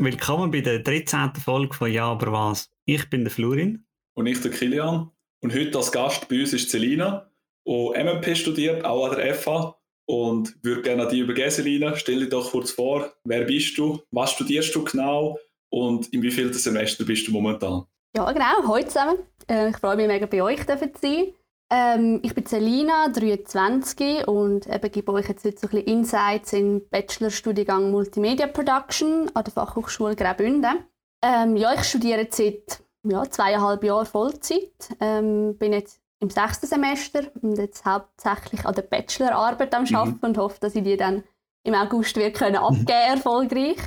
Willkommen bei der 13. Folge von Ja, aber was? Ich bin der Florin. Und ich der Kilian. Und heute als Gast bei uns ist Selina, die MMP studiert, auch an der FH. Und würde gerne an dich übergeben, Selina. Stell dich doch kurz vor, wer bist du, was studierst du genau und in wie vielen Semester bist du momentan? Ja, genau, heute zusammen. Äh, ich freue mich mega, bei euch zu sein. Ähm, ich bin Selina, 23 und eben gebe euch jetzt heute so ein bisschen Insights im Bachelorstudiengang Multimedia Production an der Fachhochschule Graubünden. Ähm, ja, ich studiere jetzt seit ja, zweieinhalb Jahren Vollzeit. Ähm, bin jetzt im sechsten Semester und jetzt hauptsächlich an der Bachelorarbeit am Arbeiten mhm. und hoffe, dass ich die dann im August wieder können abgeben mhm. erfolgreich.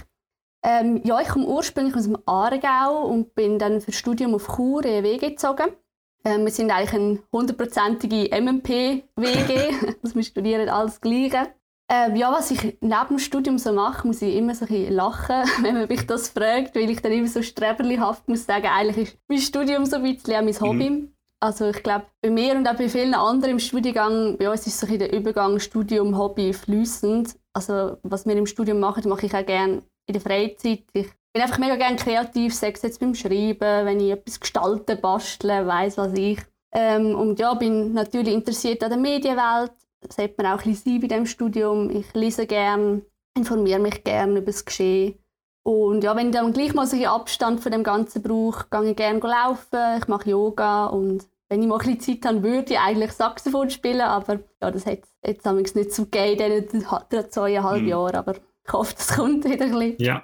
Ähm, ja, ich komme ursprünglich aus dem Aargau und bin dann für das Studium auf Chur in WG gezogen. Ähm, wir sind eigentlich eine hundertprozentige MMP-WG, also wir studieren alles Gleiche. Ähm, ja, was ich neben dem Studium so mache, muss ich immer so ein lachen, wenn man mich das fragt, weil ich dann immer so streberlihaft muss sagen, eigentlich ist mein Studium so ein bisschen auch mein Hobby. Mhm. Also ich glaube, bei mir und auch bei vielen anderen im Studiengang, bei uns ist so ein der Übergang Studium-Hobby fließend. Also was wir im Studium machen, mache ich auch gerne in der Freizeit. Ich bin einfach mega gerne kreativ, sei es jetzt beim Schreiben, wenn ich etwas gestalten, basteln, weiß was ich. Ähm, und ja, bin natürlich interessiert an der Medienwelt. Das hat man auch ein bisschen bei diesem Studium. Ich lese gerne, informiere mich gerne über das Geschehen. Und ja, wenn ich dann gleich mal so einen Abstand von dem Ganzen brauche, gehe ich gerne laufen, ich mache Yoga und wenn ich mal ein bisschen Zeit habe, würde ich eigentlich Saxophon spielen, aber ja, das hat jetzt nicht so gegeben in diesen zweieinhalb mhm. Jahren, aber ich hoffe, das kommt wieder ein bisschen. Ja.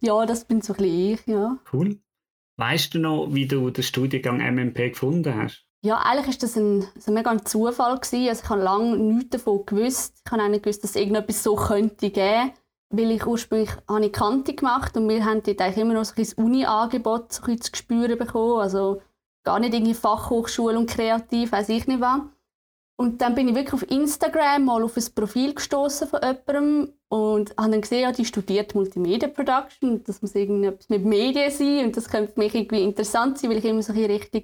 Ja, das bin so ein bisschen ich, ja. Cool. Weißt du noch, wie du den Studiengang MMP gefunden hast? Ja, eigentlich war das ein, so mega ein Zufall. Gewesen. Also ich habe lange nichts davon gewusst. Ich habe auch nicht gewusst, dass es irgendetwas so könnte geben weil ich ursprünglich habe ich Kante gemacht und wir haben dort eigentlich immer noch so ein Uni-Angebot so zu spüren bekommen. Also gar nicht irgendwie Fachhochschule und kreativ, weiß ich nicht was. Und dann bin ich wirklich auf Instagram mal auf ein Profil gestoßen von jemandem und habe dann gesehen, ja, die studiert Multimedia Production, das muss irgendetwas mit Medien sein und das könnte für mich irgendwie interessant sein, weil ich immer so in Richtung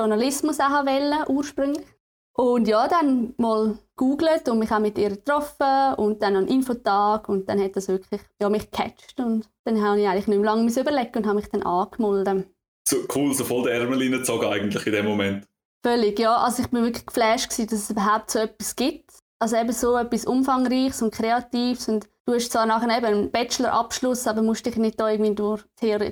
Journalismus auch wollte, ursprünglich. Und ja, dann mal googelt und mich auch mit ihr getroffen und dann an Infotag und dann hat das wirklich ja, mich gecatcht und dann habe ich eigentlich nicht mehr lange überlegt und habe mich dann angemeldet. So cool, so voll der Ärmel reingezogen eigentlich in dem Moment. Völlig, ja. Also ich bin wirklich geflasht, gewesen, dass es überhaupt so etwas gibt. Also eben so etwas Umfangreiches und Kreatives. Und du hast zwar nachher eben einen Bachelorabschluss, aber musst dich nicht da irgendwie durch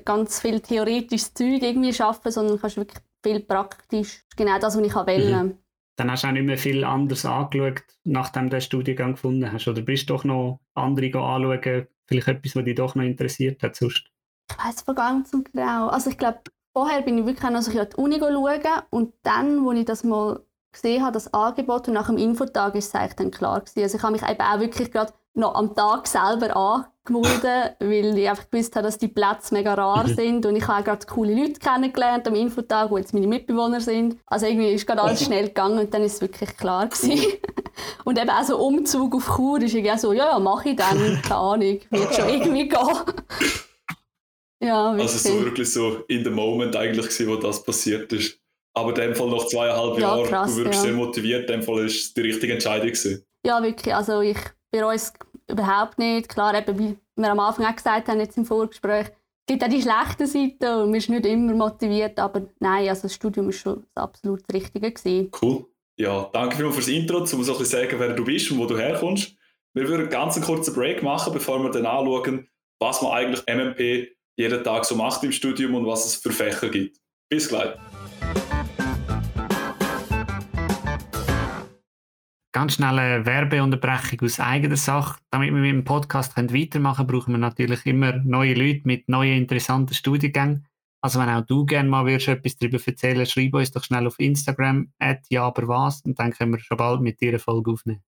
ganz viel theoretisches Zeug irgendwie schaffen, sondern kannst wirklich viel praktisch genau das, was ich wählen mhm. Dann hast du auch nicht mehr viel anders angeschaut, nachdem du den Studiengang gefunden hast. Oder bist du doch noch andere anschauen, vielleicht etwas, was dich doch noch interessiert hat sonst? Ich weiß es ganz genau. Also ich glaube, vorher bin ich wirklich noch so an die Uni schauen und dann, als ich das mal gesehen habe, das Angebot und nach dem Infotag ist es eigentlich dann klar gewesen. Also ich habe mich eben auch wirklich gerade noch am Tag selber angemeldet, weil ich einfach gewusst habe, dass die Plätze mega rar mhm. sind und ich habe auch gerade coole Leute kennengelernt am Infotag, die jetzt meine Mitbewohner sind. Also irgendwie ist gerade alles schnell gegangen und dann ist es wirklich klar gewesen. und eben auch so Umzug auf Chur ist irgendwie auch so, ja, ja, mache ich dann, keine Ahnung, wird schon irgendwie gehen. Ja, wirklich. Also so wirklich so in the moment eigentlich gewesen, wo das passiert ist. Aber in dem Fall nach zweieinhalb ja, Jahren, krass, du wirkst ja. sehr motiviert, in dem Fall ist es die richtige Entscheidung gewesen. Ja, wirklich. Also ich bereue es überhaupt nicht. Klar, eben, wie wir am Anfang auch gesagt haben, jetzt im Vorgespräch, es gibt auch die schlechten Seiten und man ist nicht immer motiviert, aber nein, also das Studium war schon das absolut Richtige. Gewesen. Cool. Ja, danke vielmals fürs Intro, um so ein bisschen sagen, wer du bist und wo du herkommst. Wir würden ganz einen kurzen Break machen, bevor wir dann anschauen, was man eigentlich MMP jeden Tag so macht im Studium und was es für Fächer gibt. Bis gleich. Ganz schnelle Werbeunterbrechung aus eigener Sache. Damit wir mit dem Podcast weitermachen können, brauchen wir natürlich immer neue Leute mit neuen interessanten Studiengängen. Also wenn auch du gerne mal würdest, etwas darüber erzählen schreib uns doch schnell auf Instagram, ja aber was, und dann können wir schon bald mit dir eine Folge aufnehmen.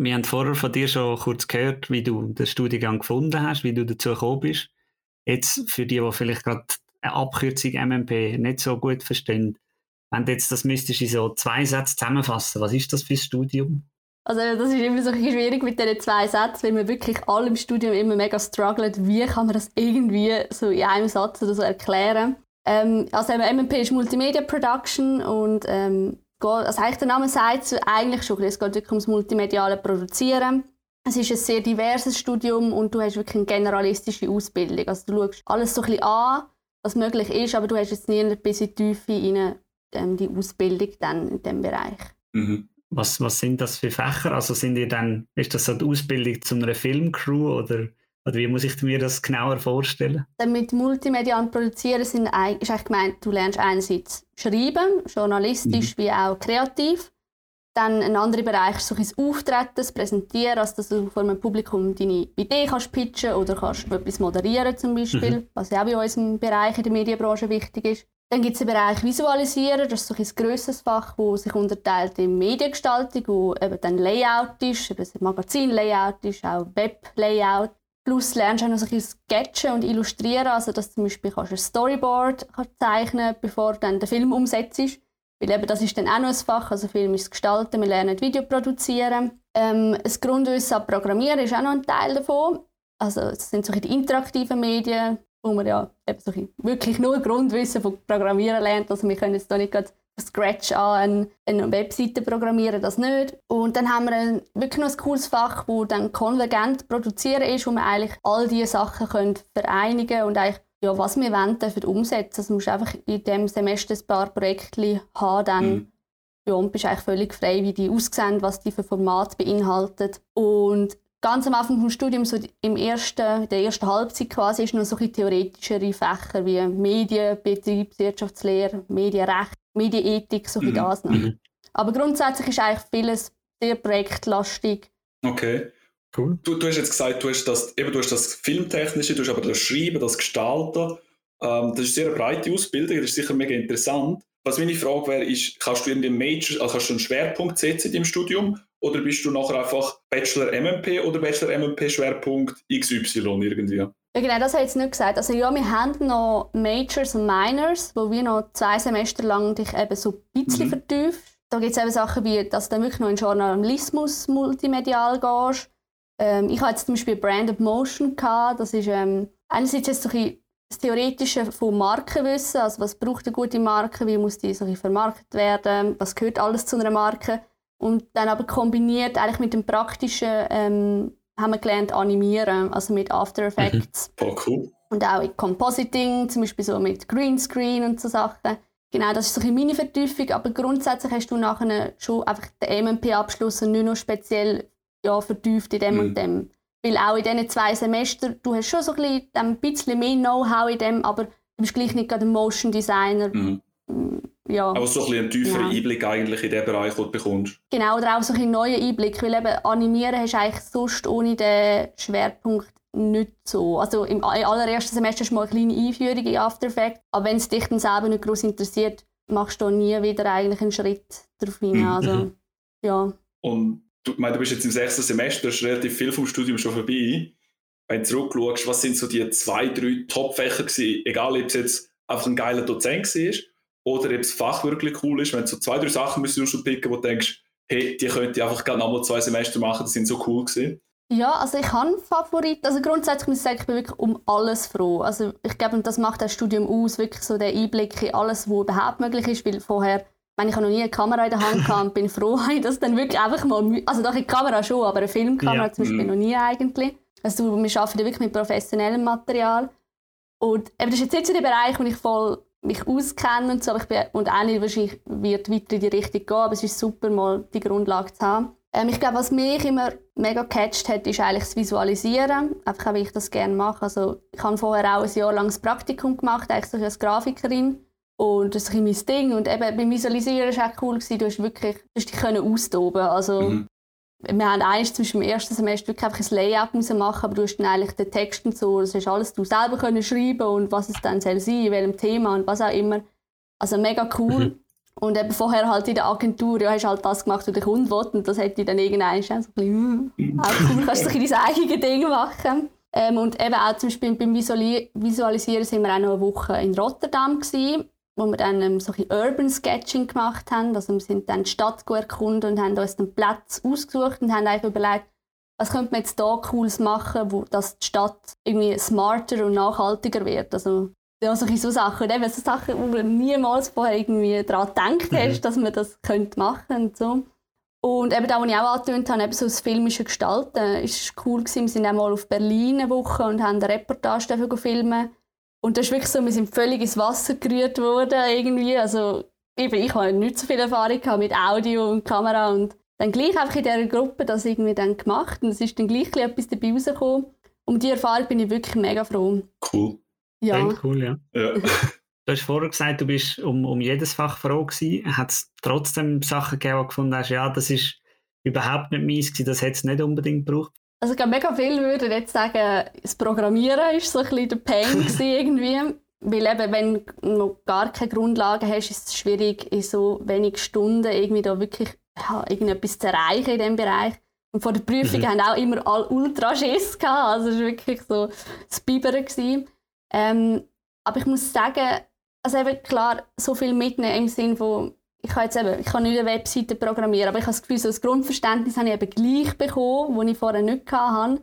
Wir haben vorher von dir schon kurz gehört, wie du den Studiengang gefunden hast, wie du dazu gekommen bist. Jetzt für die, die vielleicht gerade eine Abkürzung MMP nicht so gut verstehen, wenn du jetzt das müsstest in so zwei Sätze zusammenfassen, was ist das für ein Studium? Also das ist immer so ein schwierig mit diesen zwei Sätzen, weil wir wirklich alle im Studium immer mega strugglen, wie kann man das irgendwie so in einem Satz oder so erklären. Ähm, also MMP ist Multimedia Production und ähm, also eigentlich der Name sagt es eigentlich schon, es geht wirklich ums multimediale Produzieren. es ist ein sehr diverses Studium und du hast wirklich eine generalistische Ausbildung. Also du schaust alles so ein bisschen an, was möglich ist, aber du hast jetzt nie bis in die Tiefe rein, ähm, die Ausbildung dann in diesem Bereich. Mhm. Was, was sind das für Fächer? Also sind ihr dann, ist das so die Ausbildung zu einer Filmcrew oder, oder wie muss ich mir das genauer vorstellen? Mit Multimedia und Produzieren sind, ist eigentlich gemeint, du lernst einerseits schreiben, journalistisch mhm. wie auch kreativ. Dann ein anderer Bereich ist so ein Auftreten, das Präsentieren, also dass du vor einem Publikum deine Idee kannst pitchen oder kannst etwas moderieren zum Beispiel, mhm. was ja auch in unserem Bereich in der Medienbranche wichtig ist. Dann gibt es den Bereich Visualisieren, das ist so ein grösseres Fach, das sich unterteilt in Mediengestaltung, wo eben dann Layout ist, eben das Magazin-Layout ist, auch Web-Layout. Plus lernst du auch noch so ein Sketchen und Illustrieren, also dass zum Beispiel kannst ein Storyboard kannst zeichnen bevor du dann den Film umsetzt. Weil eben das ist dann auch noch ein Fach, also Film ist gestalten, wir lernen Video produzieren. Ähm, das Grundwissen an Programmieren ist auch noch ein Teil davon. Also es sind solche interaktiven Medien, wo man ja eben so wirklich nur Grundwissen von Programmieren lernt. Also wir können jetzt da nicht gerade Scratch an eine Webseite programmieren, das nicht. Und dann haben wir ein, wirklich noch ein cooles Fach, wo dann konvergent produzieren ist, wo wir eigentlich all diese Sachen können vereinigen und eigentlich ja, was wir wollen, dürfen umsetzen. Also, du musst einfach in diesem Semester ein paar Projekte haben, dann mhm. ja, und bist eigentlich völlig frei, wie die aussehen, was die für Format beinhalten. Und ganz am Anfang des Studiums, so im ersten, der ersten Halbzeit quasi, ist noch so ein theoretischere Fächer wie Medien, Betriebswirtschaftslehre, Medienrecht, Medienethik, so wie mhm. das noch. Mhm. Aber grundsätzlich ist eigentlich vieles sehr projektlastig. Okay. Cool. Du, du hast jetzt gesagt, du hast das, eben, du hast das Filmtechnische, du hast aber das Schreiben, das Gestalten. Ähm, das ist eine sehr breite Ausbildung, das ist sicher mega interessant. Was meine Frage wäre, ist, kannst du in dem Major, also kannst du einen Schwerpunkt setzen in deinem Studium oder bist du nachher einfach Bachelor MMP oder Bachelor MMP Schwerpunkt XY irgendwie? Ja, genau, das habe ich jetzt nicht gesagt. Also ja, wir haben noch Majors und Minors, wo wir noch zwei Semester lang dich eben so ein bisschen mhm. vertiefst. Da gibt es eben Sachen wie, dass du dann wirklich noch in Journalismus multimedial gehst ähm, ich hatte jetzt zum Beispiel Branded Motion. Gehabt. Das ist ähm, einerseits ist so ein das Theoretische von Markenwissen, also was braucht eine gute Marke, wie muss die so vermarktet werden, was gehört alles zu einer Marke. Und dann aber kombiniert eigentlich mit dem Praktischen ähm, haben wir gelernt animieren, also mit After Effects. Oh, cool. Und auch in Compositing, zum Beispiel so mit Greenscreen und so Sachen. Genau, das ist so ein meine Vertiefung, aber grundsätzlich hast du nachher schon einfach den MMP-Abschluss und nicht nur speziell ja, vertieft in dem mhm. und dem. Weil auch in diesen zwei Semestern, du hast schon so ein bisschen, mehr Know-how in dem, aber du bist gleich nicht gerade ein Motion Designer. Mhm. Ja. Aber so ein, ein tieferer ja. Einblick eigentlich in den Bereich, den du bekommst. Genau, oder auch so ein neuer Einblick, weil eben animieren hast du eigentlich sonst ohne den Schwerpunkt nicht so. Also im allerersten Semester hast du mal eine kleine Einführung in After Effects, aber wenn es dich dann selber nicht groß interessiert, machst du nie wieder eigentlich einen Schritt darauf hin. Mhm. Also, mhm. ja. Und du, ich meine, du bist jetzt im sechsten Semester, ist relativ viel vom Studium schon vorbei. Wenn du zurückschaust, was sind so die zwei, drei Top-Fächer gewesen, egal ob es jetzt einfach ein geiler Dozent war oder ob das Fach wirklich cool ist, wenn du so zwei, drei Sachen müsstest du schon picken, wo du denkst, hey, die könnte ich einfach gerne nochmal zwei Semester machen, die sind so cool gewesen. Ja, also ich habe Favoriten. Also grundsätzlich muss ich sagen, ich bin wirklich um alles froh. Also ich glaube, das macht das Studium aus, wirklich so den Einblick in alles, was überhaupt möglich ist, weil vorher meine, ich noch nie eine Kamera in der Hand gehabt und bin froh, dass dann wirklich einfach mal, also doch eine Kamera schon, aber eine Filmkamera ja. zum Beispiel mhm. noch nie eigentlich. Also wir arbeiten wirklich mit professionellem Material. Und eben, das ist jetzt nicht so der Bereich, wo ich voll mich auskenne und so, aber ich bin, und auch nicht wahrscheinlich wird weiter in die Richtung gehen, aber es ist super, mal die Grundlage zu haben. Ähm, ich glaube, was mich immer mega gecatcht hat, ist eigentlich das Visualisieren, einfach auch, wie ich das gerne mache. Also ich habe vorher auch ein Jahr lang ein Praktikum gemacht, eigentlich als Grafikerin und das ist mein Ding. Und eben beim Visualisieren war auch cool, du hast wirklich du hast dich austoben Also, mhm. Wir haben eigentlich zwischen dem ersten Semester wirklich einfach ein Layout müssen machen, aber du hast dann eigentlich den Text und so, das hast alles du selber können schreiben und was es dann soll sein, in welchem Thema und was auch immer. Also mega cool. Mhm. Und eben vorher halt in der Agentur, ja, hast halt das gemacht, was der Kunde will und das hätte ich dann irgendwann so ein bisschen, hm, auch cool, kannst du dein eigenes Ding machen. Ähm, und eben auch zum Beispiel beim Visualisieren sind wir auch noch eine Woche in Rotterdam gewesen wo wir dann ähm, so ein Urban Sketching gemacht haben. Also wir sind dann die Stadt erkunden und haben uns den Platz ausgesucht und haben einfach überlegt, was könnte man jetzt hier Cooles machen, wo dass die Stadt irgendwie smarter und nachhaltiger wird. Also ja, so, so Sachen, eben so Sachen, wo du niemals vorher irgendwie daran gedacht hast, mhm. dass man das könnte machen und so. Und eben da, was ich auch angetönt habe, eben so das filmische Gestalten, ist cool gewesen. Wir sind auch mal auf Berlin eine Woche und haben eine Reportage dafür filmen. Und das ist wirklich so, wir sind völlig ins Wasser gerührt worden irgendwie. Also eben, ich habe nicht so viel Erfahrung mit Audio und Kamera und dann gleich einfach in dieser Gruppe das irgendwie dann gemacht und es ist dann gleich etwas dabei rausgekommen. Um diese Erfahrung bin ich wirklich mega froh. Cool. Ja. Sehr cool, ja. ja. Du hast vorher gesagt, du bist um, um jedes Fach froh gewesen. Hat es trotzdem Sachen gegeben, wo du gefunden hast, ja, das ist überhaupt nicht meins gewesen, das hätte es nicht unbedingt gebraucht? Also ich glaube, mega viele würden jetzt sagen, das Programmieren war so ein bisschen der Pain irgendwie. Weil eben, wenn du noch gar keine Grundlagen hast, ist es schwierig, in so wenigen Stunden irgendwie da wirklich ja, irgendetwas zu erreichen in diesem Bereich. Und vor der Prüfung mhm. haben auch immer alle ultra Schiss gehabt. Also es war wirklich so das Biberen. Ähm, aber ich muss sagen, also eben klar, so viel mitnehmen im Sinne von, ich kann jetzt eben, ich kann nicht eine Webseite programmieren, aber ich habe das Gefühl, so das Grundverständnis habe ich eben gleich bekommen, das ich vorher nicht hatte.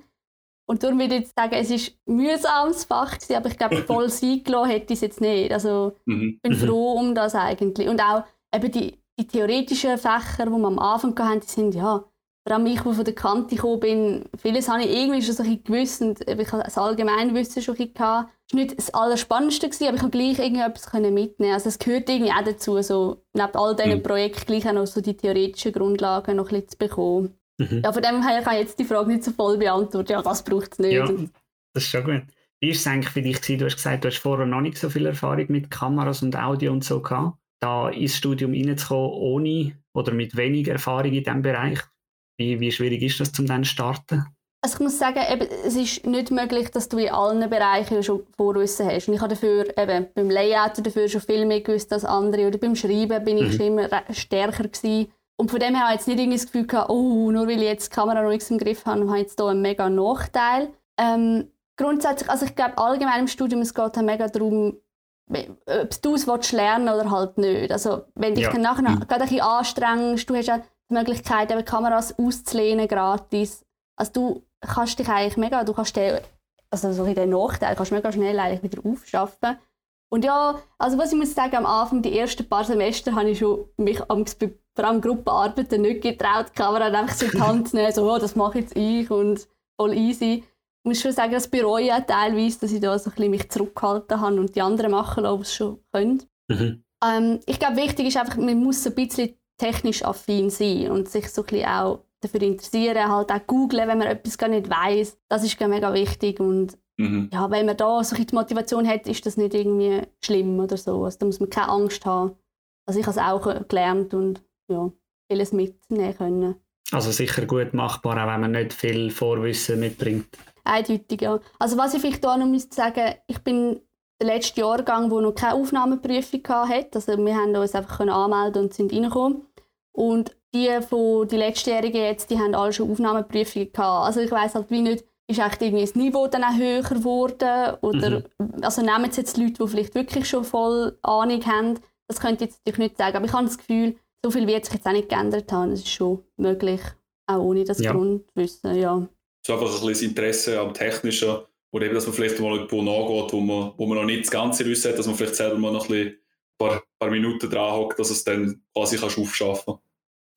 Und darum würde ich jetzt sagen, es war ein mühsames Fach, gewesen, aber ich glaube, voll eingelassen hätte ich es jetzt nicht. Also ich bin mhm. froh um das eigentlich. Und auch eben die, die theoretischen Fächer, die wir am Anfang hatten, die sind ja vor allem ich, der von der Kante gekommen bin, vieles habe ich irgendwie schon so ein gewusst und ich hatte das Allgemeinwissen schon ein gehabt. Es war nicht das Allerspannendste, aber ich konnte gleich irgendetwas mitnehmen. Also es gehört irgendwie auch dazu, so neben all diesen mhm. Projekten gleich auch noch so die theoretischen Grundlagen noch ein bisschen zu bekommen. Mhm. Ja, von dem her kann ich jetzt die Frage nicht so voll beantworten. Ja, das braucht es nicht. Ja, das ist schon gut. Wie war es eigentlich für dich? Du hast gesagt, du hast vorher noch nicht so viel Erfahrung mit Kameras und Audio und so gehabt. Da ins Studium reinzukommen, ohne oder mit wenig Erfahrung in diesem Bereich, wie, wie schwierig ist das, zum dann zu starten? Also ich muss sagen, eben, es ist nicht möglich, dass du in allen Bereichen schon Vorwissen hast. Und ich habe dafür eben, beim Layout dafür schon viel mehr gewusst als andere. Oder beim Schreiben bin ich mhm. schon immer stärker gewesen. Und von dem her habe ich jetzt nicht irgendwie das Gefühl gehabt, oh, nur weil ich jetzt die Kamera noch nichts im Griff habe, habe ich jetzt hier einen mega Nachteil. Ähm, grundsätzlich, also ich glaube allgemein im Studium, es geht mega darum, ob du es lernen oder halt nicht. Also wenn dich ja. dann nachher mhm. gerade ein bisschen anstrengst, du hast ja die Möglichkeit, eben Kameras auszulehnen gratis. Also du kannst dich eigentlich mega, du kannst den, also so in den Nachteil kannst mega schnell eigentlich wieder aufschaffen. Und ja, also was ich muss sagen, am Anfang, die ersten paar Semester, habe ich schon mich am, vor allem Gruppenarbeiten nicht getraut, die Kamera einfach so in die Hand zu nehmen, so, oh, das mache jetzt ich und voll easy. Ich muss schon sagen, das bereue ich teilweise, dass ich da so ein bisschen mich zurückgehalten habe und die anderen machen lassen, was schon können. Mhm. Ähm, ich glaube, wichtig ist einfach, man muss ein bisschen technisch affin sein und sich so ein bisschen auch dafür interessieren, halt auch googlen, wenn man etwas gar nicht weiß. Das ist mega wichtig und mhm. ja, wenn man da so die Motivation hat, ist das nicht irgendwie schlimm oder so. Also, da muss man keine Angst haben. Also ich habe es auch gelernt und ja, vieles mitnehmen können. Also sicher gut machbar, auch wenn man nicht viel Vorwissen mitbringt. Eindeutig, ja. Also was ich vielleicht hier noch müsste sagen, ich bin der letzte Jahrgang, der noch keine Aufnahmeprüfung hatte. Also wir haben uns einfach anmelden und sind reingekommen. Und die von die letztjährigen jetzt, die haben alle schon Aufnahmeprüfungen gehabt. Also ich weiß halt wie nicht, ist echt irgendwie das Niveau dann auch höher geworden oder mhm. also nehmen es jetzt Leute, die vielleicht wirklich schon voll Ahnung haben. Das könnte ich jetzt natürlich nicht sagen, aber ich habe das Gefühl, so viel wird sich jetzt auch nicht geändert haben. Das ist schon möglich, auch ohne das ja. Grundwissen, ja. So einfach ein bisschen das Interesse am Technischen oder eben, dass man vielleicht mal irgendwo nachgeht, wo man, wo man noch nicht das ganze Wissen hat, dass man vielleicht selber mal noch ein, paar, paar Minuten dran hockt, dass es dann quasi kannst aufschaffen kann.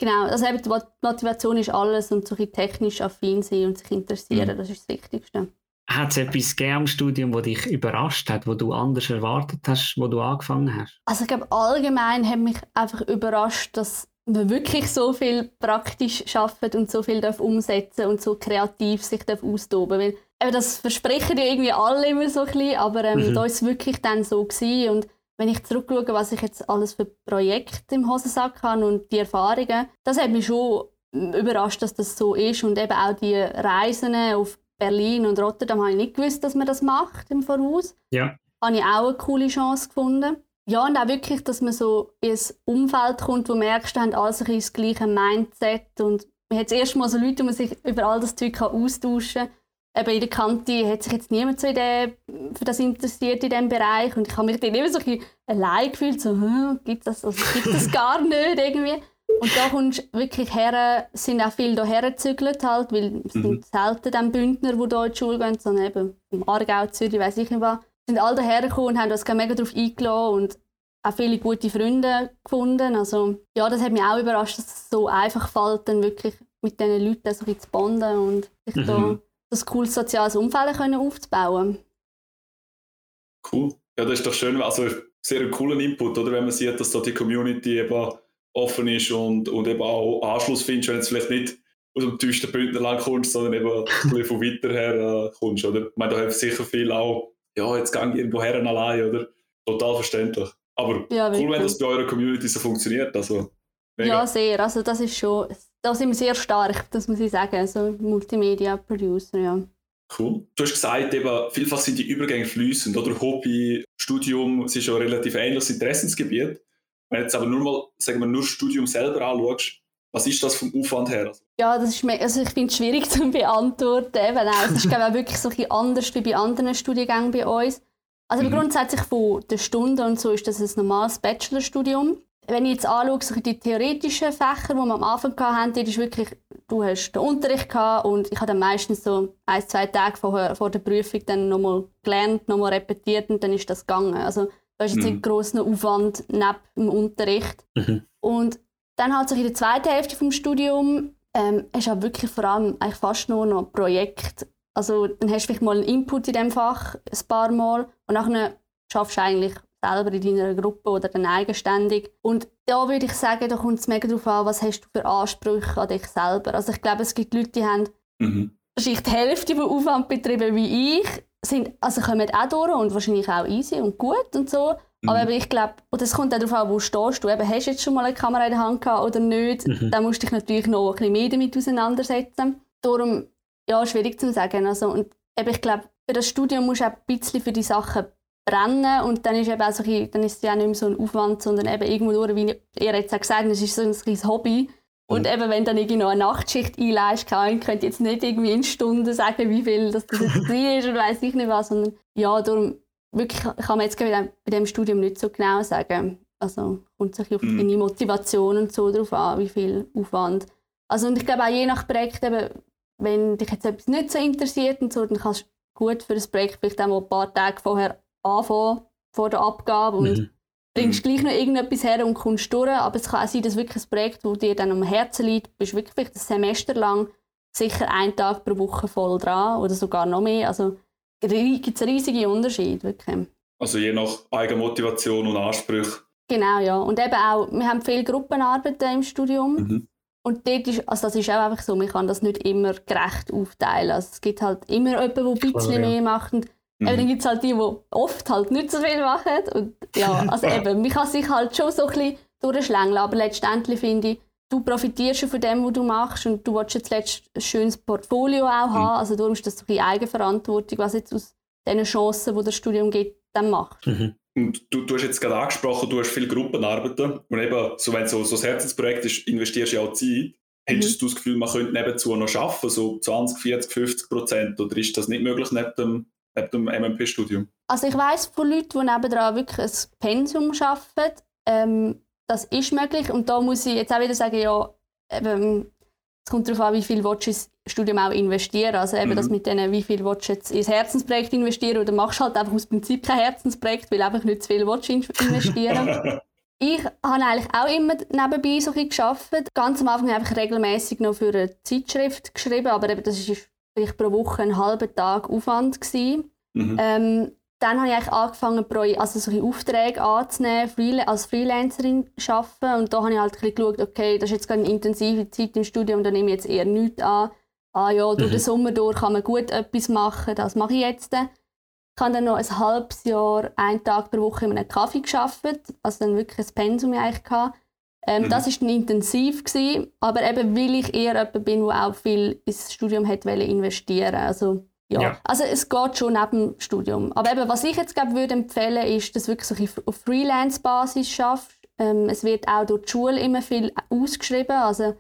Genau, also eben die Motivation ist alles und so ein technisch affin sein und sich interessieren, mhm. das ist das Wichtigste. Hat es etwas gegeben am Studium, das dich überrascht hat, wo du anders erwartet hast, wo du angefangen hast? Also ich glaube, allgemein hat mich einfach überrascht, dass man wirklich so viel praktisch schafft und so viel umsetzen und so kreativ sich austoben darf. Das versprechen ja irgendwie alle immer so ein bisschen, aber ähm, mhm. da war es wirklich dann so gewesen. Und wenn ich zurückschaue, was ich jetzt alles für Projekte im Hosensack habe und die Erfahrungen, das hat mich schon überrascht, dass das so ist. Und eben auch die Reisen auf Berlin und Rotterdam habe ich nicht gewusst, dass man das macht im Voraus. Ja. Habe ich auch eine coole Chance gefunden. Ja, und auch wirklich, dass man so in ein Umfeld kommt, wo man merkst, da haben alle so das gleiche Mindset und man hat das erste Mal so Leute, wo man sich über all das Zeug austauschen kann. Eben in der Kante hat sich jetzt niemand so in der, für das interessiert in diesem Bereich und ich habe mich dann immer so ein bisschen allein gefühlt, so, hm, gibt das, also, gibt das gar nicht irgendwie. Und da kommst du wirklich her, sind auch viele hierher gezügelt halt, weil es mhm. sind selten dann Bündner, die hier in die Schule gehen, sondern eben im Aargau, Zürich, weiß ich nicht was sind alle dahergekommen und haben uns mega darauf eingeladen und auch viele gute Freunde gefunden. Also ja, das hat mich auch überrascht, dass es so einfach fällt, dann wirklich mit diesen Leuten so ein zu bonden und sich mhm. da das cooles soziales Umfeld können aufzubauen. Cool. Ja, das ist doch schön, also sehr ein cooler Input, oder wenn man sieht, dass da die Community eben offen ist und, und eben auch Anschluss findest, wenn du vielleicht nicht aus dem tiefsten Bündnerland kommst, sondern eben ein bisschen von weiter her äh, kommst, oder? Ich meine, da hilft sicher viel auch, ja, jetzt gang irgendwo her allein, oder? Total verständlich. Aber ja, cool, wenn das bei eurer Community so funktioniert, also mega. Ja, sehr, also das ist schon, da sind wir sehr stark, das muss ich sagen, so Multimedia-Producer, ja. Cool. Du hast gesagt, eben, vielfach sind die Übergänge fließend, oder Hobby, Studium, es ist ja relativ ähnliches Interessensgebiet. Wenn du jetzt aber nur mal, sagen wir, nur das Studium selber anschaust, was ist das vom Aufwand her? Ja, das ist, also ich finde es schwierig zu beantworten. Eben auch. Es ist glaube ich, wirklich so ein anders wie bei anderen Studiengängen bei uns. Also mhm. grundsätzlich von der Stunde und so ist das ein normales Bachelorstudium. Wenn ich jetzt anschaue, die theoretischen Fächer, die wir am Anfang hatten, ist wirklich, du hast den Unterricht gehabt und ich habe dann meistens so ein, zwei Tage vor, vor der Prüfung dann nochmal gelernt, nochmal repetiert und dann ist das gegangen. Also da ist jetzt mhm. nicht grosser Aufwand neben dem Unterricht. Mhm. Und dann halt so in der zweiten Hälfte des Studiums ähm, hast du halt wirklich vor allem eigentlich fast nur noch Projekt. Also dann hast du vielleicht mal einen Input in diesem Fach ein paar Mal und dann schaffst du eigentlich selber in deiner Gruppe oder dann eigenständig. Und da würde ich sagen, da kommt es mega darauf an, was hast du für Ansprüche an dich selber. Also ich glaube, es gibt Leute, die haben mhm. wahrscheinlich die Hälfte vom Aufwand betrieben wie ich, sind, also kommen auch durch und wahrscheinlich auch easy und gut und so. Mhm. Aber ich glaube, und es kommt auch darauf an, wo stehst du. Eben, hast du jetzt schon mal eine Kamera in der Hand gehabt oder nicht? Mhm. Dann musst du dich natürlich noch ein bisschen mehr damit auseinandersetzen. Darum, ja, schwierig zu sagen. Also, und eben, ich glaube, für das Studium musst du auch ein bisschen für die Sachen brennen und dann ist, eben auch so ein, dann ist es ja nicht mehr so ein Aufwand, sondern eben irgendwo durch, wie ihr jetzt auch gesagt habt, es ist so ein kleines Hobby. Und mhm. eben, wenn dann irgendwie noch eine Nachtschicht einleist, kann ich jetzt nicht irgendwie in Stunden sagen, wie viel das, jetzt ist oder weiß ich nicht was, sondern ja, darum wirklich kann man jetzt bei dem Studium nicht so genau sagen. Also kommt sich auf mhm. deine Motivation und so drauf an, wie viel Aufwand. Also und ich glaube auch je nach Projekt, eben, wenn dich jetzt etwas nicht so interessiert und so, dann kannst du gut für das Projekt vielleicht auch mal ein paar Tage vorher anfangen, vor der Abgabe und mhm. bringst mhm. gleich noch irgendetwas her und kommst durch. Aber es kann auch sein, dass wirklich ein Projekt, das dir dann am Herzen liegt, bist wirklich ein Semester lang sicher einen Tag pro Woche voll dran oder sogar noch mehr. Also gibt es riesige Unterschiede. Wirklich. Also je nach Eigenmotivation und Ansprüchen. Genau, ja. Und eben auch, wir haben viele Gruppenarbeiten im Studium. Mhm. Und dort ist, also das ist auch einfach so, man kann das nicht immer gerecht aufteilen. Also es gibt halt immer jemanden, der ein bisschen Klar, ja. mehr macht. Und mhm. eben, dann gibt es halt die, die oft halt nicht so viel machen. Und ja, also eben, man kann sich halt schon so ein bisschen durchschlängeln. Aber letztendlich finde ich, du profitierst von dem, was du machst und du willst jetzt letztlich ein schönes Portfolio auch mhm. haben. Also darum ist das so ein Eigenverantwortung, was jetzt aus diesen Chancen, die das Studium gibt, dann macht. Mhm. Und du, du hast jetzt gerade angesprochen, du hast viele Gruppenarbeiten und eben, so wenn so, so ein Herzensprojekt ist, investierst du ja auch Zeit. Hättest mhm. du das Gefühl, man könnte nebenzu noch arbeiten, so 20, 40, 50 Prozent? Oder ist das nicht möglich neben dem, neben dem MMP-Studium? Also ich weiss von Leuten, die nebenan wirklich ein Pensum arbeiten. Ähm, das ist möglich. Und da muss ich jetzt auch wieder sagen, ja, eben, es kommt darauf an, wie viel du ins Studium auch investieren Also eben mhm. das mit denen, wie viel willst du jetzt ins Herzensprojekt investieren oder machst du halt einfach aus Prinzip kein Herzensprojekt, weil einfach nicht zu viel willst investieren Ich habe eigentlich auch immer nebenbei so ein gearbeitet. Ganz am Anfang habe ich regelmäßig noch für eine Zeitschrift geschrieben, aber eben das war vielleicht pro Woche einen halben Tag Aufwand gewesen. Mhm. Ähm, dann habe ich eigentlich angefangen, also solche Aufträge anzunehmen, als Freelancerin zu arbeiten. Und da habe ich halt ein geschaut, okay, das ist jetzt eine intensive Zeit im Studium, da nehme ich jetzt eher nichts an. Ah ja, durch mhm. den Sommer durch kann man gut etwas machen, das mache ich jetzt. Ich habe dann noch ein halbes Jahr, einen Tag pro Woche in einem Kaffee gearbeitet, also dann wirklich ein Pensum eigentlich gehabt. Ähm, mhm. Das war intensiv, gewesen, aber eben weil ich eher jemand bin, der auch viel ins Studium hat investieren also ja. ja. also es geht schon neben dem Studium. Aber eben, was ich jetzt glaube, würde empfehlen, ist, dass du wirklich so auf Freelance-Basis schaffst. Ähm, es wird auch durch die Schule immer viel ausgeschrieben. Also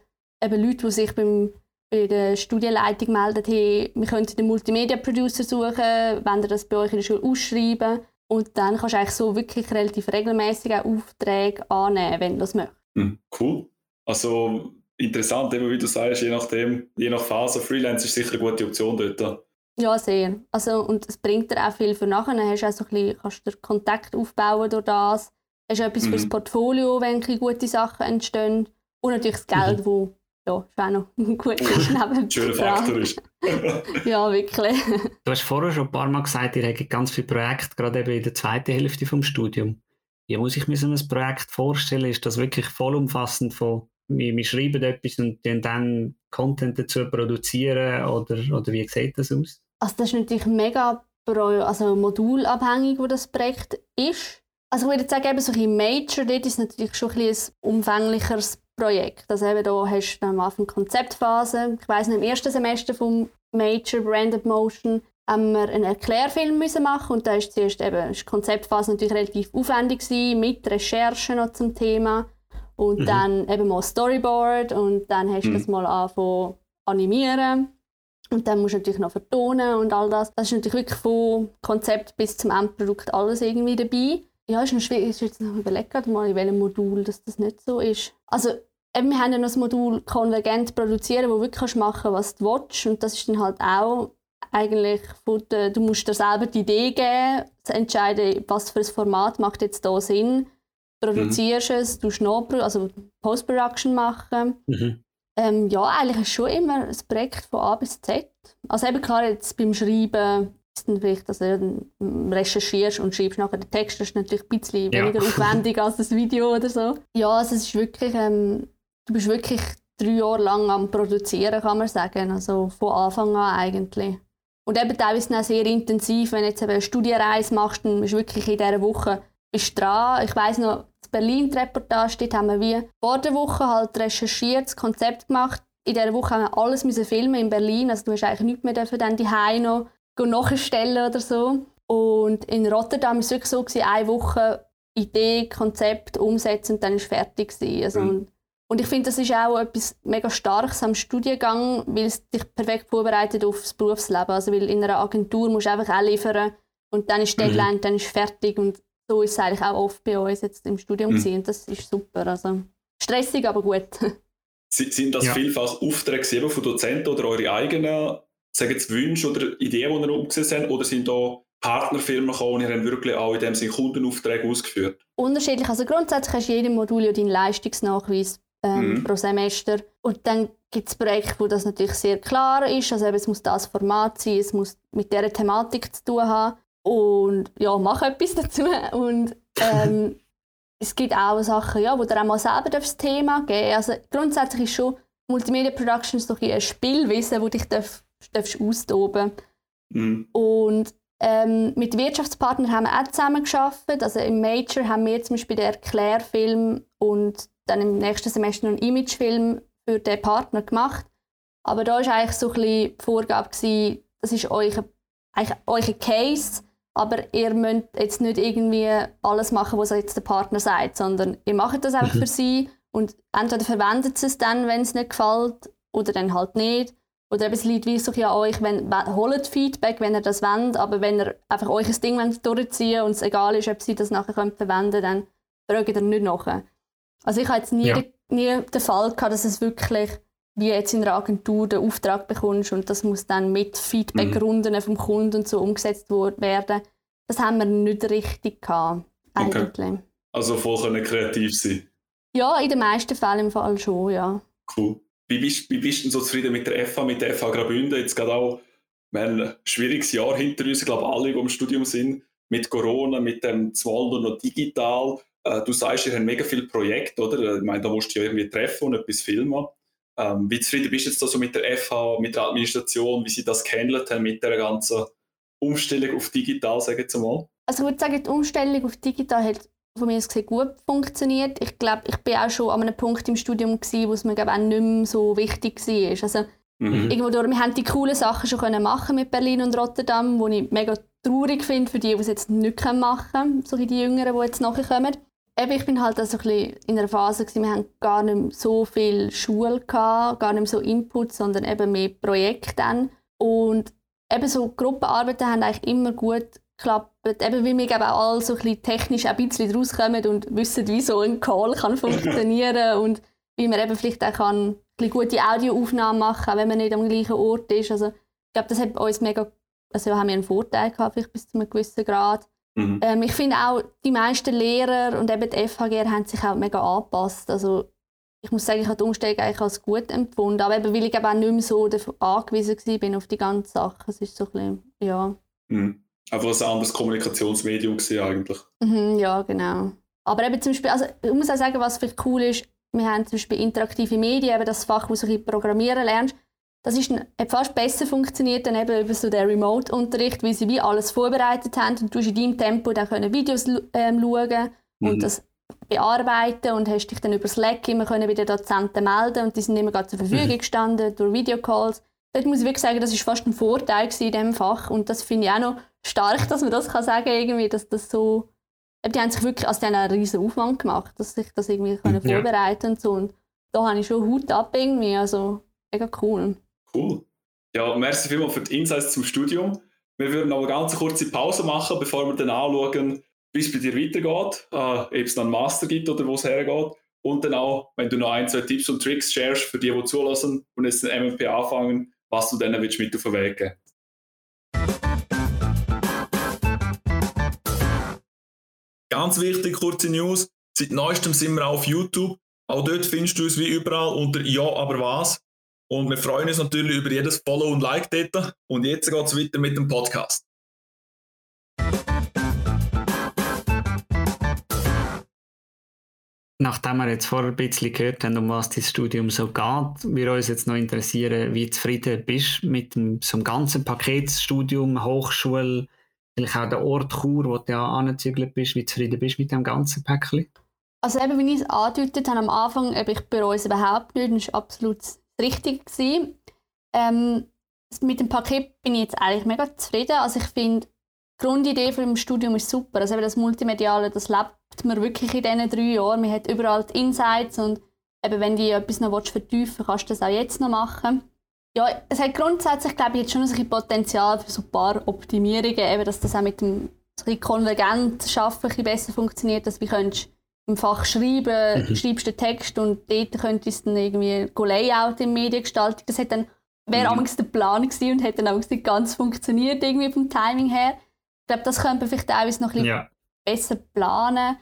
eben Leute, die sich beim, bei der Studienleitung melden, hey, wir könnten einen Multimedia-Producer suchen, wenn ihr das bei euch in der Schule ausschreiben. Und dann kannst du eigentlich so wirklich relativ regelmäßig Aufträge annehmen, wenn du das möchtest. Hm, cool. Also interessant, eben wie du sagst, je nachdem, je nach Phase, Freelance ist sicher eine gute Option dort. Ja, sehr. Also, und es bringt dir auch viel für nachher. Dann hast du auch so ein bisschen, kannst du Kontakt aufbauen durch das. hast du etwas mhm. fürs Portfolio, wenn gute Sachen entstehen. Und natürlich das Geld, mhm. wo ja, ist auch noch gut ist neben Schöner Faktor ist. ja, wirklich. Du hast vorher schon ein paar Mal gesagt, ihr habt ganz viele Projekte, gerade eben in der zweiten Hälfte vom Studium. Wie muss ich mir so ein Projekt vorstellen? Ist das wirklich vollumfassend von wir, wir schreiben etwas und dann Content dazu produzieren oder, oder wie sieht das aus? Also das ist natürlich mega also modulabhängig, wo das Projekt ist. Also ich würde sagen, eben so ein Major, dort ist natürlich schon ein, ein umfänglicheres Projekt. Also eben da hast du am Anfang Konzeptphase. Ich weiss noch, im ersten Semester vom Major Branded Motion haben wir einen Erklärfilm müssen machen und da ist zuerst eben ist die Konzeptphase natürlich relativ aufwendig gewesen, mit Recherchen noch zum Thema und mhm. dann eben mal Storyboard und dann hast du mhm. das mal angefangen animieren und dann musst du natürlich noch vertonen und all das. Das ist natürlich wirklich von Konzept bis zum Endprodukt alles irgendwie dabei. Ja, ist noch schwierig. Jetzt noch überlegt mal, in welchem Modul dass das nicht so ist. Also, eben, wir haben ja noch das Modul konvergent produzieren, wo du wirklich machen was du willst. Und das ist dann halt auch eigentlich, du musst dir selber die Idee geben, zu entscheiden, was für ein Format macht jetzt da Sinn. Produzierst mhm. es, du noch, also Post-Production machen. Mhm. Ähm, ja, eigentlich ist schon immer ein Projekt von A bis Z. Also eben klar, jetzt beim Schreiben ist dann vielleicht, dass du recherchierst und schreibst nachher den Text, das ist natürlich ein bisschen ja. weniger aufwendig als das Video oder so. Ja, also es ist wirklich, ähm, du bist wirklich drei Jahre lang am Produzieren, kann man sagen. Also von Anfang an eigentlich. Und eben teilweise auch sehr intensiv, wenn du jetzt eine Studienreise machst, dann bist du wirklich in dieser Woche bist dran. Ich weiss noch, Berlin die Reportage, dort haben wir wie vor der Woche halt recherchiert, das Konzept gemacht. In dieser Woche haben wir alles müssen filmen in Berlin, also du hast eigentlich nichts mehr dürfen dann die noch nachstellen oder so. Und in Rotterdam war es wirklich so, gewesen, eine Woche Idee, Konzept umsetzen und dann ist fertig Also, mhm. Und, ich finde, das ist auch etwas mega Starkes am Studiengang, weil es dich perfekt vorbereitet auf das Berufsleben. Also, weil in einer Agentur musst du einfach auch liefern und dann ist die Deadline, mhm. dann ist fertig und so ist es eigentlich auch oft bei uns jetzt im Studium mhm. und das ist super. Also stressig, aber gut. Sind das ja. vielfach Aufträge von Dozenten oder eure eigenen sagen jetzt Wünsche oder Ideen, die ihr umgesetzt habt, oder sind da Partnerfirmen gekommen und ihr habt wirklich auch in dem Sinne Kundenaufträge ausgeführt? Unterschiedlich. Also grundsätzlich hast du jedem Modul ja deinen Leistungsnachweis ähm, mhm. pro Semester. Und dann gibt es Projekte, wo das natürlich sehr klar ist. Also eben, es muss das Format sein, es muss mit dieser Thematik zu tun haben und ja, mach etwas dazu. Und ähm, es gibt auch Sachen, ja, wo du auch mal selber das Thema geben Also grundsätzlich ist schon Multimedia Production so ein Spielwissen, wo dich darf, darfst austoben mhm. Und ähm, mit Wirtschaftspartnern haben wir auch zusammen geschafft. Also im Major haben wir zum Beispiel den Erklärfilm und dann im nächsten Semester einen Imagefilm für den Partner gemacht. Aber da war eigentlich so ein bisschen die Vorgabe, gewesen, das ist euer, eigentlich euer Case aber ihr müsst jetzt nicht irgendwie alles machen, was jetzt der Partner sagt, sondern ihr macht das einfach mhm. für sie und entweder verwendet sie es dann, wenn es nicht gefällt, oder dann halt nicht. Oder eben, es liegt wie so an euch, wenn, holt Feedback, wenn ihr das wollt, aber wenn ihr einfach euch ein Ding durchziehen und es egal ist, ob sie das nachher könnt verwenden dann fragt ihr nicht nachher. Also ich habe jetzt nie, ja. nie den Fall gehabt, dass es wirklich wie jetzt in einer Agentur den Auftrag bekommst und das muss dann mit Feedbackrunden mhm. vom Kunden und so umgesetzt werden. Das haben wir nicht richtig gehabt, eigentlich. Okay. Also voll können kreativ sein? Ja, in den meisten Fällen im Fall schon, ja. Cool. Wie bist, wie bist du so zufrieden mit der FH, mit der FH Graubünden? Jetzt gerade auch, wir haben ein schwieriges Jahr hinter uns, ich glaube alle, die im Studium sind, mit Corona, mit dem Zwaldo noch digital. Äh, du sagst, ihr habt mega viele Projekte, oder? Ich meine, da musst du ja irgendwie treffen und etwas filmen. Ähm, wie zufrieden bist du jetzt so mit der FH, mit der Administration, wie sie das gehandelt haben mit der ganzen Umstellung auf digital, sage ich jetzt mal? Also ich würde sagen, die Umstellung auf digital hat von mir aus gesehen gut funktioniert. Ich glaube, ich bin auch schon an einem Punkt im Studium gewesen, wo es mir glaube auch nicht mehr so wichtig war. Also mhm. irgendwo durch, wir haben die coolen Sachen schon können machen mit Berlin und Rotterdam, wo ich mega traurig finde für die, die es jetzt nicht machen können, so die Jüngeren, die jetzt nachher kommen. Eben, ich bin halt also ein bisschen in einer Phase gewesen, wir haben gar nicht so viel Schule gehabt, gar nicht so Input, sondern eben mehr Projekte Und eben so Gruppenarbeiten haben eigentlich immer gut geklappt. Eben weil wir auch alle so ein bisschen technisch ein bisschen rauskommen und wissen, wie so ein Call kann funktionieren und wie man eben vielleicht auch kann ein gute Audioaufnahmen machen kann, wenn man nicht am gleichen Ort ist. Also, ich glaube, das hat uns mega, also haben wir einen Vorteil gehabt, vielleicht bis zu einem gewissen Grad. Mhm. Ähm, ich finde auch, die meisten Lehrer und eben die FHG haben sich auch mega angepasst. Also ich muss sagen, ich habe die Umstellung eigentlich als gut empfunden. Aber eben, weil ich auch nicht mehr so angewiesen war auf die ganze Sache. Es ist so ein bisschen, ja. Mhm. Einfach ein anderes Kommunikationsmedium eigentlich. Mhm, ja, genau. Aber eben zum Beispiel, also ich muss auch sagen, was vielleicht cool ist, wir haben zum Beispiel interaktive Medien, eben das Fach, wo du programmieren lernst. Das ist, hat fast besser funktioniert dann eben über so den Remote-Unterricht, weil sie wie alles vorbereitet haben und du in deinem Tempo dann können Videos ähm, schauen und mhm. das bearbeiten und hast dich dann über Slack immer können bei den Dozenten melden und die sind immer zur Verfügung mhm. gestanden durch Videocalls. Dort muss ich wirklich sagen, das ist fast ein Vorteil in diesem Fach und das finde ich auch noch stark, dass man das kann sagen irgendwie, dass das so die haben sich wirklich also einen riesen Aufwand gemacht, dass sich das irgendwie können ja. vorbereiten und so und da habe ich schon Hut ab irgendwie, also mega cool. Cool. Ja, merci vielmals für die Insights zum Studium. Wir würden noch eine ganz kurze Pause machen, bevor wir dann anschauen, wie es bei dir weitergeht, äh, ob es dann einen Master gibt oder wo es hergeht. Und dann auch, wenn du noch ein, zwei Tipps und Tricks sharest für die, die zulassen und jetzt den MMP anfangen, was du denen willst mit auf den Weg geben Ganz wichtig, kurze News. Seit neuestem sind wir auch auf YouTube. Auch dort findest du uns wie überall unter Ja, aber was. Und wir freuen uns natürlich über jedes Follow und Like dort. Und jetzt geht es weiter mit dem Podcast. Nachdem wir jetzt vorher ein bisschen gehört haben, um was das Studium so geht, wir uns jetzt noch interessieren, wie zufrieden bist mit dem, so einem ganzen Paketstudium, Hochschule, vielleicht auch der Ort Chur, wo du ja angezügelt bist, wie zufrieden bist mit dem ganzen Päckchen? Also eben, wie ich es angedeutet habe am Anfang, eben, ich bereue es überhaupt nicht, das war absolut richtig. Ähm, mit dem Paket bin ich jetzt eigentlich mega zufrieden. Also ich finde, die Grundidee von dem Studium ist super. Also das Multimediale, das lebt man wirklich in diesen drei Jahren. Man hat überall die Insights und eben, wenn du etwas noch vertiefen willst, kannst du das auch jetzt noch machen. Ja, es hat grundsätzlich, glaube ich, jetzt schon ein Potenzial für so ein paar Optimierungen, eben, dass das auch mit dem so konvergent Schaffen besser funktioniert, dass du könntest im Fach schreiben, mhm. schreibst den Text und dort könntest du dann irgendwie Layout in Mediengestaltung. Das hat dann, wäre mhm. der Plan gewesen und hätte dann auch nicht ganz funktioniert irgendwie vom Timing her. Ich glaube, das könnte man vielleicht auch noch ein bisschen ja. besser planen.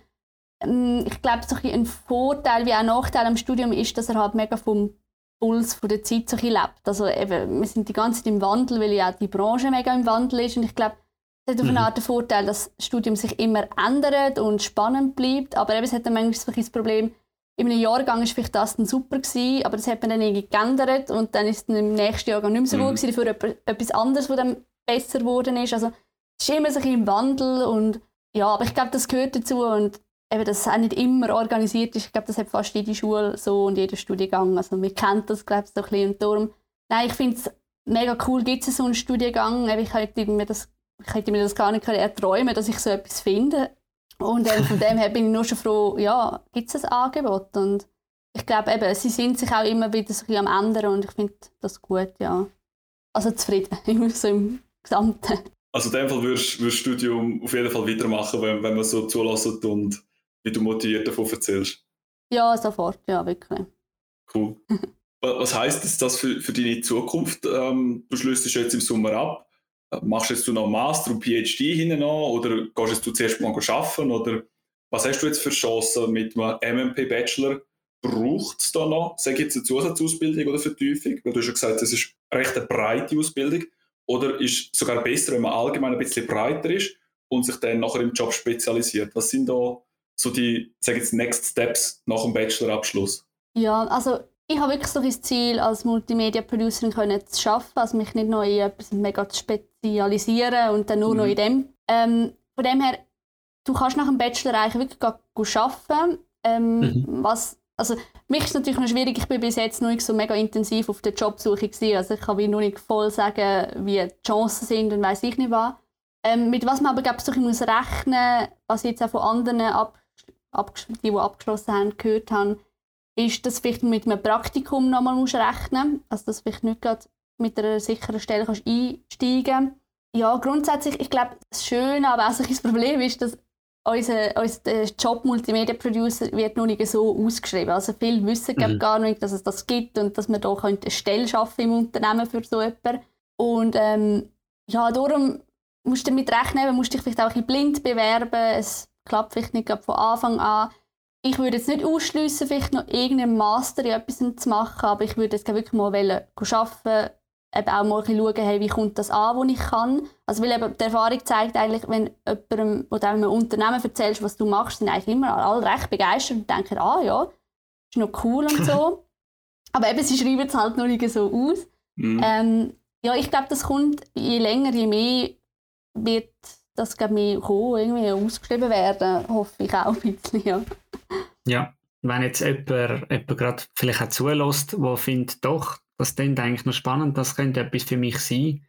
Ähm, ich glaube, so ein, ein Vorteil wie auch ein Nachteil am Studium ist, dass er halt mega vom Puls von der Zeit so ein lebt. Also eben, wir sind die ganze Zeit im Wandel, weil ja auch die Branche mega im Wandel ist und ich glaube, es hat auf eine mhm. Art den Vorteil, dass das Studium sich immer ändert und spannend bleibt, aber eben, es hat dann manchmal das Problem, in einem Jahrgang war vielleicht das dann super, gewesen, aber das hat man dann irgendwie geändert und dann ist es im nächsten Jahrgang nicht mehr so mhm. gut gewesen, dafür etwas anderes, was dann besser geworden ist. Also es ist immer so ein im Wandel und ja, aber ich glaube, das gehört dazu und eben, dass es auch nicht immer organisiert ist. Ich glaube, das hat fast jede Schule so und jeder Studiengang. Also man kennt das, glaube ich, so ein bisschen. Und darum, nein, ich finde es mega cool, gibt es so einen Studiengang. Ich hätte mir das ich hätte mir das gar nicht erträumen dass ich so etwas finde. Und ähm, von dem her bin ich nur schon froh, ja, gibt es ein Angebot. Und ich glaube eben, sie sind sich auch immer wieder so ein am ändern und ich finde das gut, ja. Also zufrieden, immer so im Gesamten. Also in dem Fall würdest du das Studium auf jeden Fall weitermachen, wenn, wenn man so zulässt und wie du motiviert davon erzählst? Ja, sofort, ja, wirklich. Cool. Was heisst das für, für deine Zukunft? Ähm, du schließt jetzt im Sommer ab machst jetzt du noch Master und PhD hinten noch oder gehst du zuerst mal arbeiten oder was hast du jetzt für Chancen mit einem MMP Bachelor? Braucht es da noch, sage jetzt eine Zusatzausbildung oder Vertiefung? Weil du hast ja gesagt, das ist recht eine breite Ausbildung. Oder ist es sogar besser, wenn man allgemein ein bisschen breiter ist und sich dann nachher im Job spezialisiert? Was sind da so die, sage jetzt, Next Steps nach dem Bachelorabschluss? Ja, also ich habe wirklich so das Ziel, als Multimedia-Producerin zu arbeiten, also mich nicht noch in etwas mega zu spezialisieren und dann nur mhm. noch in dem. Ähm, von dem her, du kannst nach dem Bachelor eigentlich wirklich arbeiten. Ähm, mhm. was, also, mich ist natürlich noch schwierig, ich bin bis jetzt noch nicht so mega intensiv auf der Jobsuche gewesen, also ich kann wie noch nicht voll sagen, wie die Chancen sind und weiß ich nicht was. Ähm, mit was man aber glaube ich, muss rechnen, was ich jetzt auch von anderen, ab, ab, die, die abgeschlossen haben, gehört habe, ist, dass du vielleicht mit einem Praktikum noch nochmal rechnen musst. Also, dass du vielleicht nicht gerade mit einer sicheren Stelle kannst einsteigen kannst. Ja, grundsätzlich, ich glaube, das Schöne, aber auch das Problem ist, dass unser, unser Job Multimedia Producer wird noch nicht so ausgeschrieben. Also viele wissen mhm. gar nicht, dass es das gibt und dass man da eine Stelle schaffen im Unternehmen für so jemanden. Und ähm, ja, darum musst damit rechnen, musst dich vielleicht auch ein bisschen blind bewerben, es klappt vielleicht nicht von Anfang an. Ich würde jetzt nicht ausschließen, vielleicht noch irgendeinen Master in etwas zu machen, aber ich würde jetzt wirklich mal wollen, arbeiten, eben auch mal schauen, hey, wie kommt das an, wo ich kann. Also weil eben die Erfahrung zeigt eigentlich, wenn jemandem oder einem Unternehmen erzählst, was du machst, sind eigentlich immer alle recht begeistert und denken, ah ja, ist noch cool und so. aber eben, sie schreiben es halt noch nicht so aus. Mhm. Ähm, ja, ich glaube, das kommt je länger, je mehr wird das glaube ich kommen, irgendwie ausgeschrieben werden, hoffe ich auch ein bisschen, ja. Ja, wenn jetzt jemand, jemand gerade vielleicht auch zulässt, der findet, doch, das klingt eigentlich noch spannend, das könnte etwas für mich sein,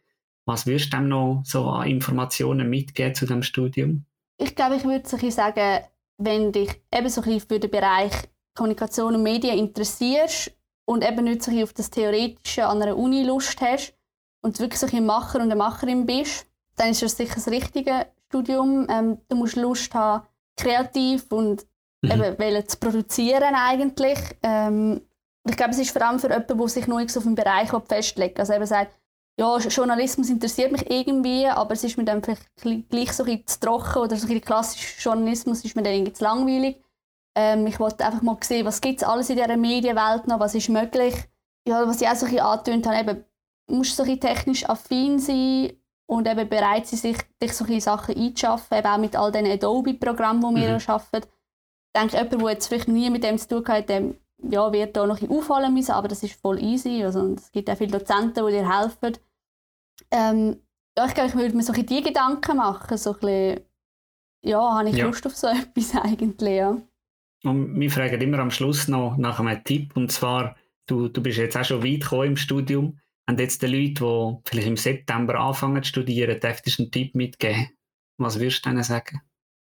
was wirst du dem noch so an Informationen mitgeben zu dem Studium? Ich glaube, ich würde so sagen, wenn dich eben so ein für den Bereich Kommunikation und Medien interessierst und eben nicht so auf das Theoretische an einer Uni Lust hast und wirklich so ein Macher und eine Macherin bist, dann ist das sicher das richtige Studium. Ähm, du musst Lust haben, kreativ und mhm. eben zu produzieren eigentlich. Ähm, ich glaube, es ist vor allem für jemanden, der sich noch nicht so auf einen Bereich festlegt. Also eben sagt, ja, Journalismus interessiert mich irgendwie, aber es ist mir dann vielleicht gleich so ein zu trocken oder so ein klassischer Journalismus ist mir dann irgendwie zu langweilig. Ähm, ich wollte einfach mal sehen, was gibt es alles in dieser Medienwelt noch, was ist möglich. Ja, was ich auch so ein bisschen angetönt habe, eben, musst so ein technisch affin sein und eben bereit sein, sich, sich solche Sachen einzuschaffen, eben auch mit all diesen Adobe-Programmen, die wir mhm. arbeiten. Ich denke, jemand, der jetzt vielleicht nie mit dem zu tun hat, dem ja, wird da noch ein auffallen müssen, aber das ist voll easy. Also, es gibt auch viele Dozenten, die dir helfen. Ähm, ja, ich glaube, ich würde mir so ein die Gedanken machen, so ein bisschen, ja, habe ich ja. Lust auf so etwas eigentlich, ja. Und wir fragen immer am Schluss noch nach einem Tipp, und zwar, du, du bist jetzt auch schon weit gekommen im Studium, und jetzt die Leute, die vielleicht im September anfangen zu studieren, dürftest du einen Tipp mitgeben? Was würdest du ihnen sagen?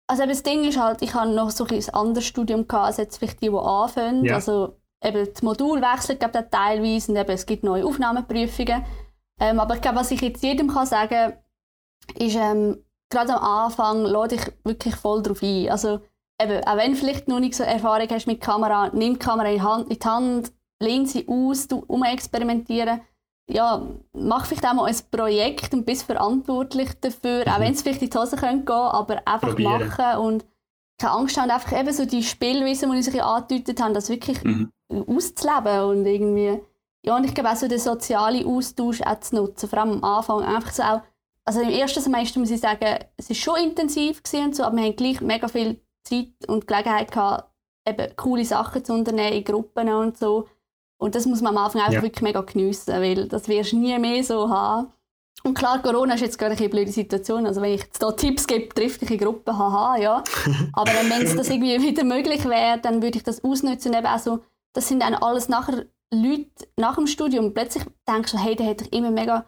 Also das Ding ist halt, ich habe noch so ein anderes Studium gehabt, als jetzt vielleicht die, die anfangen. Ja. Also eben das Modul wechselt glaube ich, teilweise und eben, es gibt neue Aufnahmeprüfungen. Ähm, aber ich glaube, was ich jetzt jedem kann sagen ist, ähm, gerade am Anfang lade dich wirklich voll darauf ein. Also eben, auch wenn du vielleicht noch nicht so Erfahrung hast mit Kamera, nimm die Kamera in die Hand, in die Hand lehn sie aus, du umexperimentieren ja, mach vielleicht auch mal ein Projekt und bist verantwortlich dafür, mhm. auch wenn es vielleicht in die Hose gehen könnte, aber einfach Probieren. machen und keine Angst haben, einfach eben so die Spielweise, die ich sich angedeutet habe, das wirklich mhm. auszuleben und irgendwie, ja, und ich glaube auch so den sozialen Austausch auch zu nutzen, vor allem am Anfang, einfach so auch, also im ersten Semester muss ich sagen, es war schon intensiv und so, aber wir haben gleich mega viel Zeit und Gelegenheit gehabt, eben coole Sachen zu unternehmen in Gruppen und so und das muss man am Anfang einfach ja. wirklich mega geniessen, weil das wirst du nie mehr so haben. Und klar, Corona ist jetzt gerade eine blöde Situation. Also wenn ich jetzt hier Tipps gebe, trifft dich in Gruppen, haha, ja. Aber wenn es das irgendwie wieder möglich wäre, dann würde ich das ausnutzen. Eben auch so, das sind dann alles nachher Leute nach dem Studium. Plötzlich denkst du, hey, der hat dich immer mega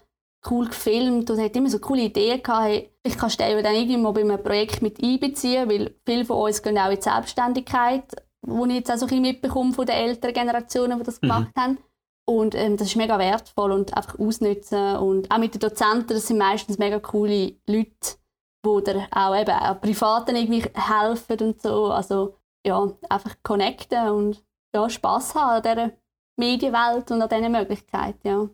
cool gefilmt und hat immer so coole Ideen gehabt. Hey, ich kann dann irgendwie mal bei einem Projekt mit einbeziehen, weil viele von uns gehen auch in die Selbstständigkeit wo ich jetzt auch so ein mitbekomme von den älteren Generationen, die das mhm. gemacht haben. Und ähm, das ist mega wertvoll und einfach ausnutzen. Und auch mit den Dozenten, das sind meistens mega coole Leute, die dir auch eben auch Privaten irgendwie helfen und so. Also ja, einfach connecten und ja, Spass haben an dieser Medienwelt und an diesen Möglichkeiten. Ja.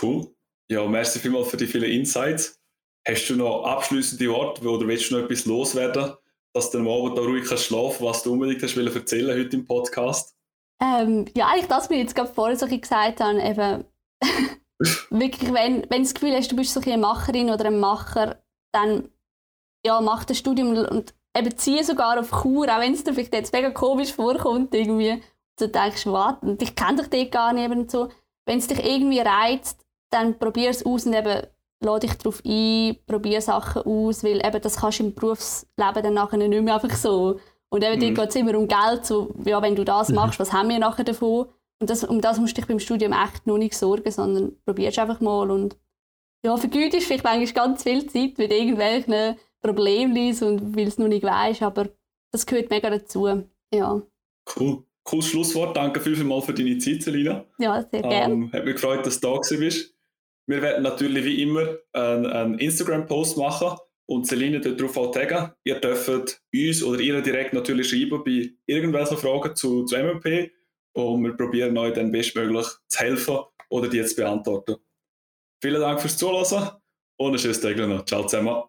Cool. Ja, merci vielmals für die vielen Insights. Hast du noch abschließende Worte oder willst du noch etwas loswerden? Dass du am Abend da ruhig kannst schlafen was du unbedingt hast erzählen heute im Podcast? Ähm, ja, eigentlich das, was ich jetzt gerade vorher so gesagt habe, eben wirklich, wenn, wenn du das Gefühl hast, du bist so eine Macherin oder ein Macher, dann ja, mach das Studium und eben ziehe sogar auf Kur, auch wenn es dir vielleicht jetzt mega komisch vorkommt irgendwie. Du denkst, was, ich kenne dich gar nicht und so. Wenn es dich irgendwie reizt, dann probier es aus und eben lade dich darauf ein, probiere Sachen aus, weil eben das kannst du im Berufsleben dann nachher nicht mehr einfach so. Und eben mhm. geht es immer um Geld, so, ja, wenn du das mhm. machst, was haben wir nachher davon? Und das, um das musst du dich beim Studium echt noch nicht sorgen, sondern probierst einfach mal und ja, vergütest vielleicht eigentlich ganz viel Zeit mit irgendwelchen Problemen und weil es noch nicht weißt, aber das gehört mega dazu, ja. Cool. Cooles Schlusswort. Danke vielmals für deine Zeit, Selina. Ja, sehr gerne. Ähm, hat mich gefreut, dass du da bist. Wir werden natürlich wie immer einen, Instagram-Post machen und Celine darauf auch taggen. Ihr dürft uns oder ihr direkt natürlich schreiben bei irgendwelchen Fragen zu, zu MMP und wir probieren euch dann bestmöglich zu helfen oder die zu beantworten. Vielen Dank fürs Zuhören und ein schönes Tag noch. Ciao zusammen.